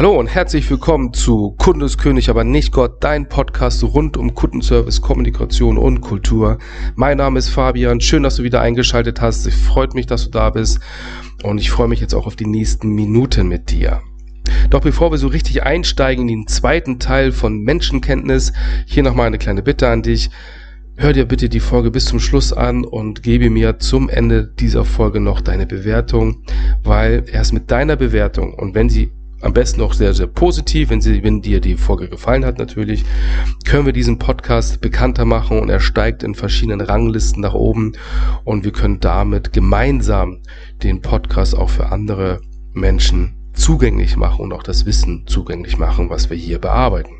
Hallo und herzlich willkommen zu Kundeskönig, aber nicht Gott, dein Podcast rund um Kundenservice, Kommunikation und Kultur. Mein Name ist Fabian, schön, dass du wieder eingeschaltet hast. Es freut mich, dass du da bist und ich freue mich jetzt auch auf die nächsten Minuten mit dir. Doch bevor wir so richtig einsteigen in den zweiten Teil von Menschenkenntnis, hier nochmal eine kleine Bitte an dich. Hör dir bitte die Folge bis zum Schluss an und gebe mir zum Ende dieser Folge noch deine Bewertung, weil erst mit deiner Bewertung und wenn sie am besten auch sehr, sehr positiv, wenn, sie, wenn dir die Folge gefallen hat natürlich, können wir diesen Podcast bekannter machen und er steigt in verschiedenen Ranglisten nach oben und wir können damit gemeinsam den Podcast auch für andere Menschen zugänglich machen und auch das Wissen zugänglich machen, was wir hier bearbeiten.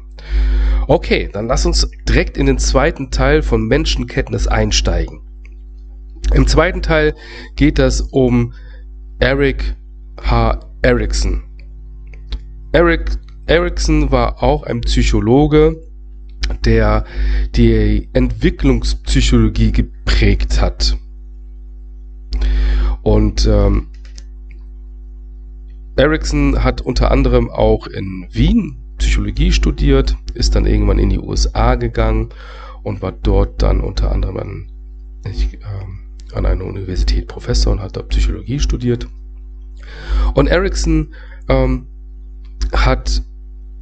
Okay, dann lass uns direkt in den zweiten Teil von Menschenkenntnis einsteigen. Im zweiten Teil geht es um Eric H. Erickson. Eric Erickson war auch ein Psychologe, der die Entwicklungspsychologie geprägt hat. Und ähm, Erickson hat unter anderem auch in Wien Psychologie studiert, ist dann irgendwann in die USA gegangen und war dort dann unter anderem an, ich, äh, an einer Universität Professor und hat dort Psychologie studiert. Und Erickson ähm, hat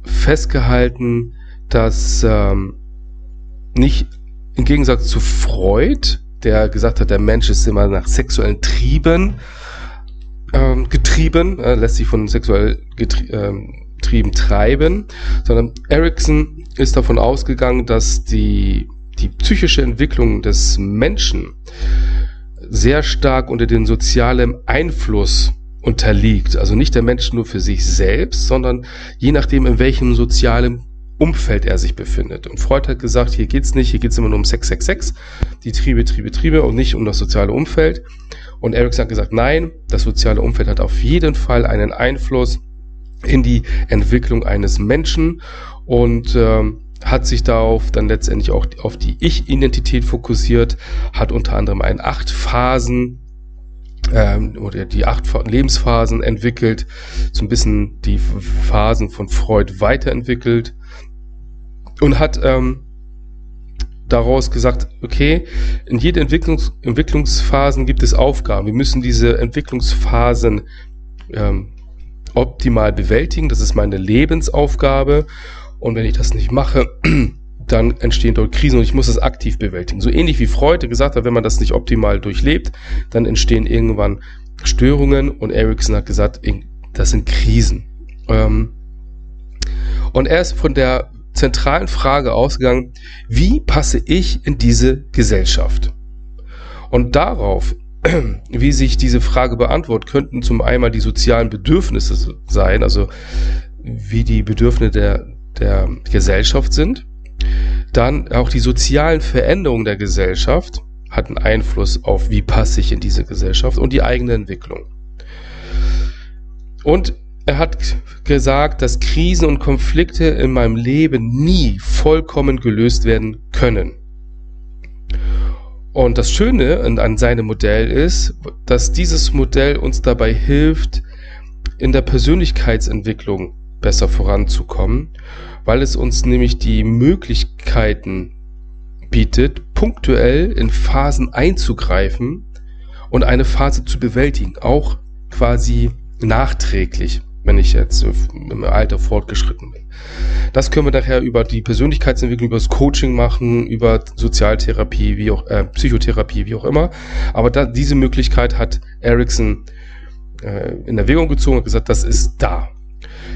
festgehalten, dass ähm, nicht im Gegensatz zu Freud, der gesagt hat, der Mensch ist immer nach sexuellen Trieben ähm, getrieben, äh, lässt sich von sexuell getrie ähm, Trieben treiben, sondern Erickson ist davon ausgegangen, dass die, die psychische Entwicklung des Menschen sehr stark unter den sozialen Einfluss unterliegt. Also nicht der Mensch nur für sich selbst, sondern je nachdem, in welchem sozialen Umfeld er sich befindet. Und Freud hat gesagt, hier geht's nicht, hier geht's immer nur um Sex, Sex, Sex, die Triebe, Triebe, Triebe und nicht um das soziale Umfeld. Und Erickson hat gesagt, nein, das soziale Umfeld hat auf jeden Fall einen Einfluss in die Entwicklung eines Menschen und ähm, hat sich darauf dann letztendlich auch auf die Ich-Identität fokussiert, hat unter anderem ein acht Phasen ähm, oder die acht Lebensphasen entwickelt, so ein bisschen die Phasen von Freud weiterentwickelt und hat ähm, daraus gesagt, okay, in jeder Entwicklungs Entwicklungsphasen gibt es Aufgaben. Wir müssen diese Entwicklungsphasen ähm, optimal bewältigen. Das ist meine Lebensaufgabe. Und wenn ich das nicht mache, dann entstehen dort Krisen und ich muss das aktiv bewältigen. So ähnlich wie Freud gesagt hat, wenn man das nicht optimal durchlebt, dann entstehen irgendwann Störungen und Erickson hat gesagt, das sind Krisen. Ähm, und er ist von der zentralen Frage ausgegangen, wie passe ich in diese Gesellschaft? Und darauf, wie sich diese Frage beantwortet, könnten zum einen die sozialen Bedürfnisse sein, also wie die Bedürfnisse der, der Gesellschaft sind dann auch die sozialen Veränderungen der Gesellschaft hatten Einfluss auf, wie passe ich in diese Gesellschaft und die eigene Entwicklung. Und er hat gesagt, dass Krisen und Konflikte in meinem Leben nie vollkommen gelöst werden können. Und das Schöne an seinem Modell ist, dass dieses Modell uns dabei hilft, in der Persönlichkeitsentwicklung besser voranzukommen weil es uns nämlich die Möglichkeiten bietet, punktuell in Phasen einzugreifen und eine Phase zu bewältigen, auch quasi nachträglich, wenn ich jetzt im Alter fortgeschritten bin. Das können wir nachher über die Persönlichkeitsentwicklung, über das Coaching machen, über Sozialtherapie, wie auch äh, Psychotherapie, wie auch immer. Aber da, diese Möglichkeit hat Erickson äh, in Erwägung gezogen und gesagt, das ist da.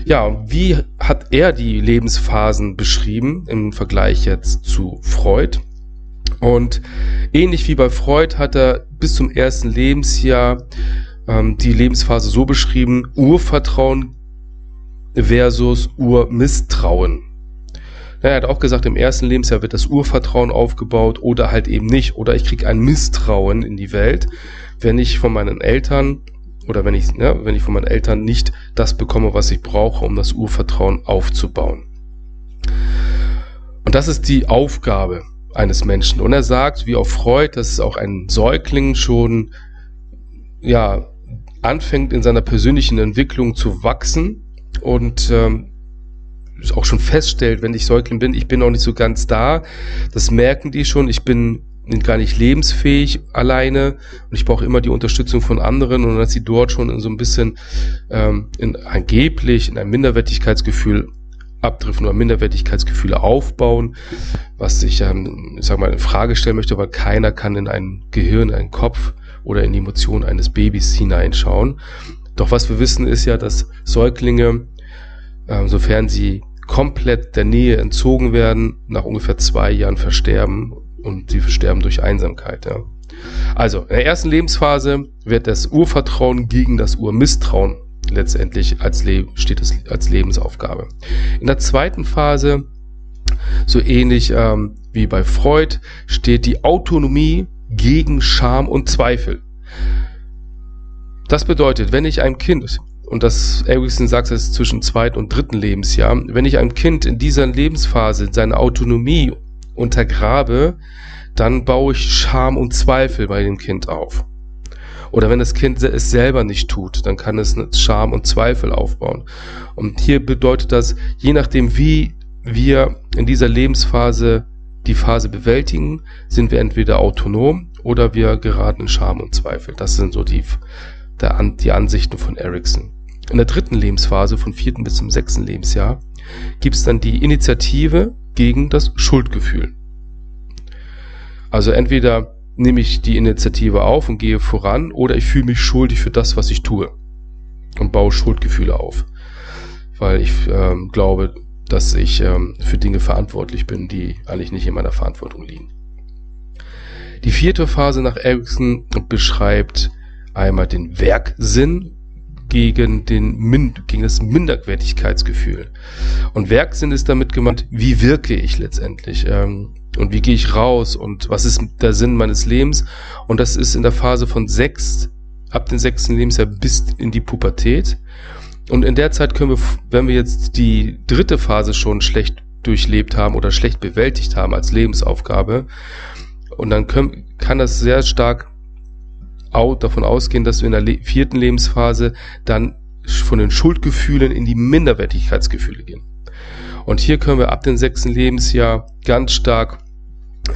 Ja, wie hat er die Lebensphasen beschrieben im Vergleich jetzt zu Freud? Und ähnlich wie bei Freud hat er bis zum ersten Lebensjahr ähm, die Lebensphase so beschrieben, Urvertrauen versus Urmisstrauen. Er hat auch gesagt, im ersten Lebensjahr wird das Urvertrauen aufgebaut oder halt eben nicht. Oder ich kriege ein Misstrauen in die Welt, wenn ich von meinen Eltern oder wenn ich, ja, wenn ich von meinen Eltern nicht das bekomme, was ich brauche, um das Urvertrauen aufzubauen. Und das ist die Aufgabe eines Menschen. Und er sagt, wie auch Freud, dass auch ein Säugling schon, ja, anfängt in seiner persönlichen Entwicklung zu wachsen und ähm, auch schon feststellt, wenn ich Säugling bin, ich bin noch nicht so ganz da. Das merken die schon. Ich bin gar nicht lebensfähig alleine und ich brauche immer die Unterstützung von anderen und dass sie dort schon in so ein bisschen ähm, in angeblich in ein Minderwertigkeitsgefühl abdriften oder Minderwertigkeitsgefühle aufbauen, was ich, ähm, ich sag mal, in Frage stellen möchte, weil keiner kann in ein Gehirn, in einen Kopf oder in die Emotionen eines Babys hineinschauen. Doch was wir wissen ist ja, dass Säuglinge, äh, sofern sie komplett der Nähe entzogen werden, nach ungefähr zwei Jahren versterben und sie versterben durch Einsamkeit. Ja. Also in der ersten Lebensphase wird das Urvertrauen gegen das Urmisstrauen letztendlich als Le steht es als Lebensaufgabe. In der zweiten Phase, so ähnlich ähm, wie bei Freud, steht die Autonomie gegen Scham und Zweifel. Das bedeutet, wenn ich einem Kind und das Erickson sagt es zwischen zweiten und dritten Lebensjahr, wenn ich einem Kind in dieser Lebensphase seine Autonomie untergrabe, dann baue ich Scham und Zweifel bei dem Kind auf. Oder wenn das Kind es selber nicht tut, dann kann es Scham und Zweifel aufbauen. Und hier bedeutet das, je nachdem, wie wir in dieser Lebensphase die Phase bewältigen, sind wir entweder autonom oder wir geraten in Scham und Zweifel. Das sind so die, die Ansichten von Erickson. In der dritten Lebensphase, von vierten bis zum sechsten Lebensjahr, gibt es dann die Initiative gegen das Schuldgefühl. Also entweder nehme ich die Initiative auf und gehe voran oder ich fühle mich schuldig für das, was ich tue und baue Schuldgefühle auf, weil ich ähm, glaube, dass ich ähm, für Dinge verantwortlich bin, die eigentlich nicht in meiner Verantwortung liegen. Die vierte Phase nach Erickson beschreibt einmal den Werksinn gegen, den Min gegen das Minderwertigkeitsgefühl. Und Werksinn ist damit gemeint, wie wirke ich letztendlich ähm, und wie gehe ich raus und was ist der Sinn meines Lebens. Und das ist in der Phase von sechs, ab dem sechsten Lebensjahr bis in die Pubertät. Und in der Zeit können wir, wenn wir jetzt die dritte Phase schon schlecht durchlebt haben oder schlecht bewältigt haben als Lebensaufgabe, und dann können, kann das sehr stark davon ausgehen, dass wir in der le vierten Lebensphase dann von den Schuldgefühlen in die Minderwertigkeitsgefühle gehen. Und hier können wir ab dem sechsten Lebensjahr ganz stark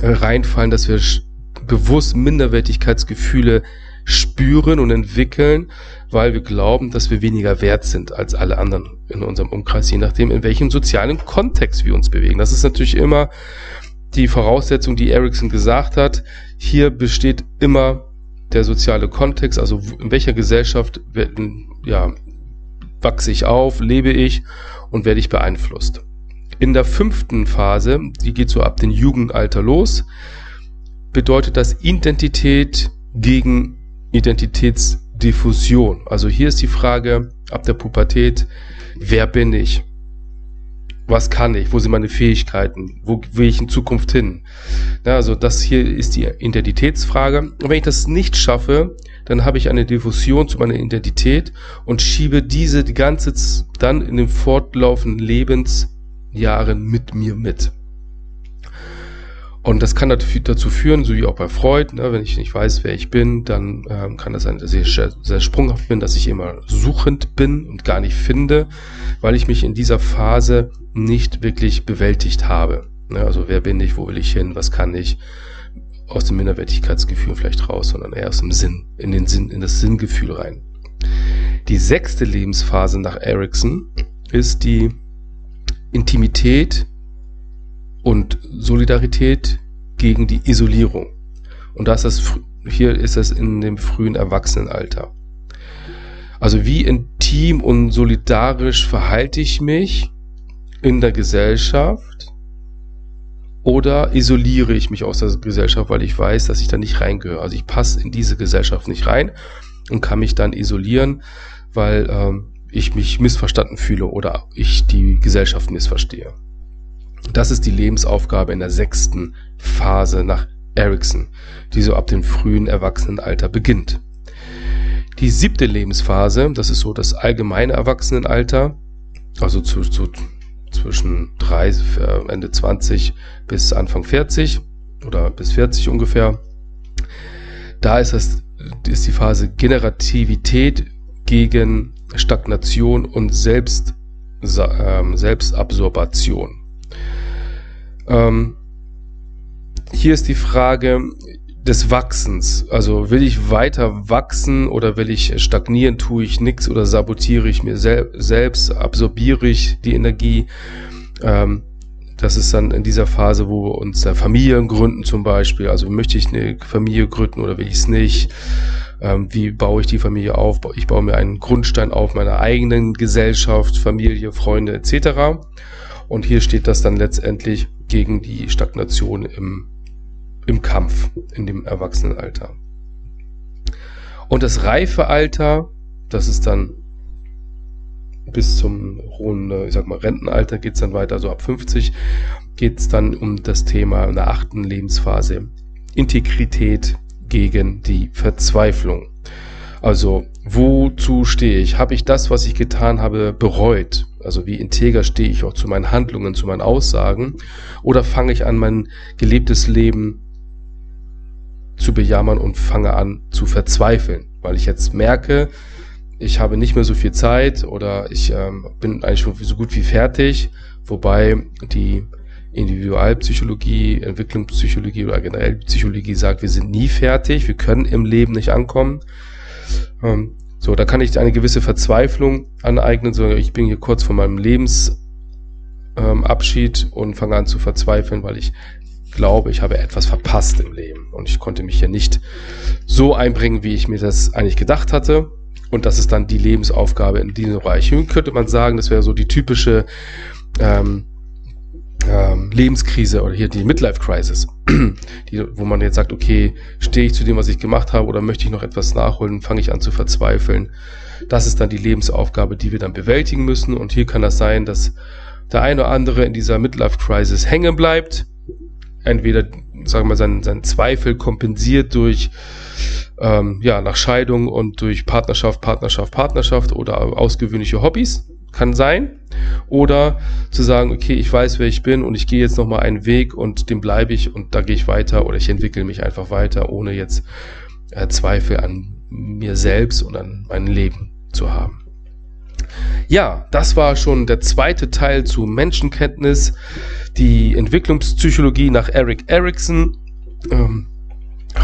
äh, reinfallen, dass wir bewusst Minderwertigkeitsgefühle spüren und entwickeln, weil wir glauben, dass wir weniger wert sind als alle anderen in unserem Umkreis, je nachdem, in welchem sozialen Kontext wir uns bewegen. Das ist natürlich immer die Voraussetzung, die Erickson gesagt hat. Hier besteht immer der soziale Kontext, also in welcher Gesellschaft ja, wachse ich auf, lebe ich und werde ich beeinflusst. In der fünften Phase, die geht so ab dem Jugendalter los, bedeutet das Identität gegen Identitätsdiffusion. Also hier ist die Frage ab der Pubertät, wer bin ich? Was kann ich, wo sind meine Fähigkeiten, wo will ich in Zukunft hin. Ja, also das hier ist die Identitätsfrage. Und wenn ich das nicht schaffe, dann habe ich eine Diffusion zu meiner Identität und schiebe diese die ganze dann in den fortlaufenden Lebensjahren mit mir mit. Und das kann dazu führen, so wie auch bei Freud, ne, wenn ich nicht weiß, wer ich bin, dann ähm, kann das sein, dass ich sehr, sehr sprunghaft bin, dass ich immer suchend bin und gar nicht finde, weil ich mich in dieser Phase nicht wirklich bewältigt habe. Ne, also wer bin ich, wo will ich hin, was kann ich, aus dem Minderwertigkeitsgefühl vielleicht raus, sondern eher aus dem Sinn, in den Sinn, in das Sinngefühl rein. Die sechste Lebensphase nach Erickson ist die Intimität und Solidarität gegen die Isolierung. Und das ist hier ist es in dem frühen Erwachsenenalter. Also wie intim und solidarisch verhalte ich mich in der Gesellschaft oder isoliere ich mich aus der Gesellschaft, weil ich weiß, dass ich da nicht reingehöre. Also ich passe in diese Gesellschaft nicht rein und kann mich dann isolieren, weil ähm, ich mich missverstanden fühle oder ich die Gesellschaft missverstehe. Das ist die Lebensaufgabe in der sechsten Phase nach Erickson, die so ab dem frühen Erwachsenenalter beginnt. Die siebte Lebensphase, das ist so das allgemeine Erwachsenenalter, also zu, zu, zwischen drei, äh, Ende 20 bis Anfang 40 oder bis 40 ungefähr. Da ist das, ist die Phase Generativität gegen Stagnation und Selbst ähm, Selbstabsorbation. Ähm, hier ist die Frage des Wachsens. Also will ich weiter wachsen oder will ich stagnieren, tue ich nichts oder sabotiere ich mir sel selbst, absorbiere ich die Energie. Ähm, das ist dann in dieser Phase, wo wir uns Familien gründen zum Beispiel. Also möchte ich eine Familie gründen oder will ich es nicht? Ähm, wie baue ich die Familie auf? Ich baue mir einen Grundstein auf meiner eigenen Gesellschaft, Familie, Freunde etc. Und hier steht das dann letztendlich gegen die Stagnation im, im Kampf, in dem Erwachsenenalter. Und das reife Alter, das ist dann bis zum hohen, ich sag mal, Rentenalter geht's dann weiter, so ab 50 geht's dann um das Thema in der achten Lebensphase. Integrität gegen die Verzweiflung. Also, wozu stehe ich? Habe ich das, was ich getan habe, bereut? Also wie integer stehe ich auch zu meinen Handlungen, zu meinen Aussagen? Oder fange ich an, mein gelebtes Leben zu bejammern und fange an zu verzweifeln? Weil ich jetzt merke, ich habe nicht mehr so viel Zeit oder ich ähm, bin eigentlich schon so gut wie fertig, wobei die Individualpsychologie, Entwicklungspsychologie oder generell Psychologie sagt, wir sind nie fertig, wir können im Leben nicht ankommen. Ähm, so, da kann ich eine gewisse Verzweiflung aneignen, so ich bin hier kurz vor meinem Lebensabschied ähm, und fange an zu verzweifeln, weil ich glaube, ich habe etwas verpasst im Leben und ich konnte mich hier nicht so einbringen, wie ich mir das eigentlich gedacht hatte. Und das ist dann die Lebensaufgabe in diesem Bereich. Nun könnte man sagen, das wäre so die typische ähm, ähm, Lebenskrise oder hier die Midlife Crisis, die, wo man jetzt sagt, okay, stehe ich zu dem, was ich gemacht habe oder möchte ich noch etwas nachholen, fange ich an zu verzweifeln. Das ist dann die Lebensaufgabe, die wir dann bewältigen müssen. Und hier kann das sein, dass der eine oder andere in dieser Midlife Crisis hängen bleibt. Entweder, sagen wir mal, sein, sein Zweifel kompensiert durch ähm, ja, nach Scheidung und durch Partnerschaft, Partnerschaft, Partnerschaft oder ausgewöhnliche Hobbys kann sein. Oder zu sagen, okay, ich weiß, wer ich bin und ich gehe jetzt nochmal einen Weg und dem bleibe ich und da gehe ich weiter oder ich entwickle mich einfach weiter, ohne jetzt äh, Zweifel an mir selbst und an meinem Leben zu haben. Ja, das war schon der zweite Teil zu Menschenkenntnis, die Entwicklungspsychologie nach Eric Erickson. Ähm,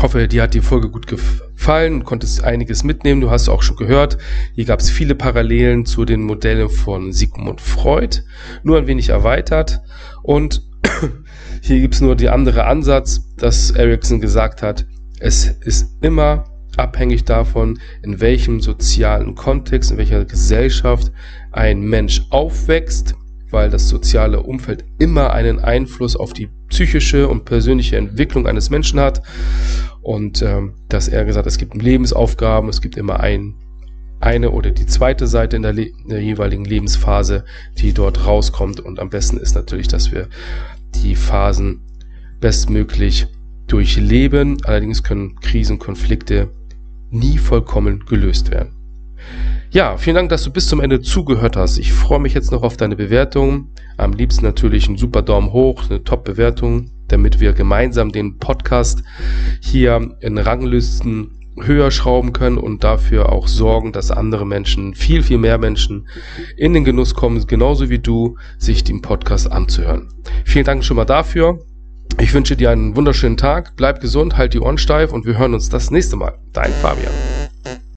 hoffe, dir hat die Folge gut gefallen und konntest einiges mitnehmen. Du hast auch schon gehört, hier gab es viele Parallelen zu den Modellen von Sigmund Freud, nur ein wenig erweitert. Und hier gibt es nur die andere Ansatz, dass Erickson gesagt hat, es ist immer abhängig davon, in welchem sozialen Kontext, in welcher Gesellschaft ein Mensch aufwächst weil das soziale Umfeld immer einen Einfluss auf die psychische und persönliche Entwicklung eines Menschen hat. Und ähm, dass er gesagt, es gibt Lebensaufgaben, es gibt immer ein, eine oder die zweite Seite in der, in der jeweiligen Lebensphase, die dort rauskommt. Und am besten ist natürlich, dass wir die Phasen bestmöglich durchleben. Allerdings können Krisen, Konflikte nie vollkommen gelöst werden. Ja, vielen Dank, dass du bis zum Ende zugehört hast. Ich freue mich jetzt noch auf deine Bewertung. Am liebsten natürlich einen super Daumen hoch, eine Top-Bewertung, damit wir gemeinsam den Podcast hier in Ranglisten höher schrauben können und dafür auch sorgen, dass andere Menschen, viel, viel mehr Menschen in den Genuss kommen, genauso wie du, sich den Podcast anzuhören. Vielen Dank schon mal dafür. Ich wünsche dir einen wunderschönen Tag, bleib gesund, halt die Ohren steif und wir hören uns das nächste Mal. Dein Fabian.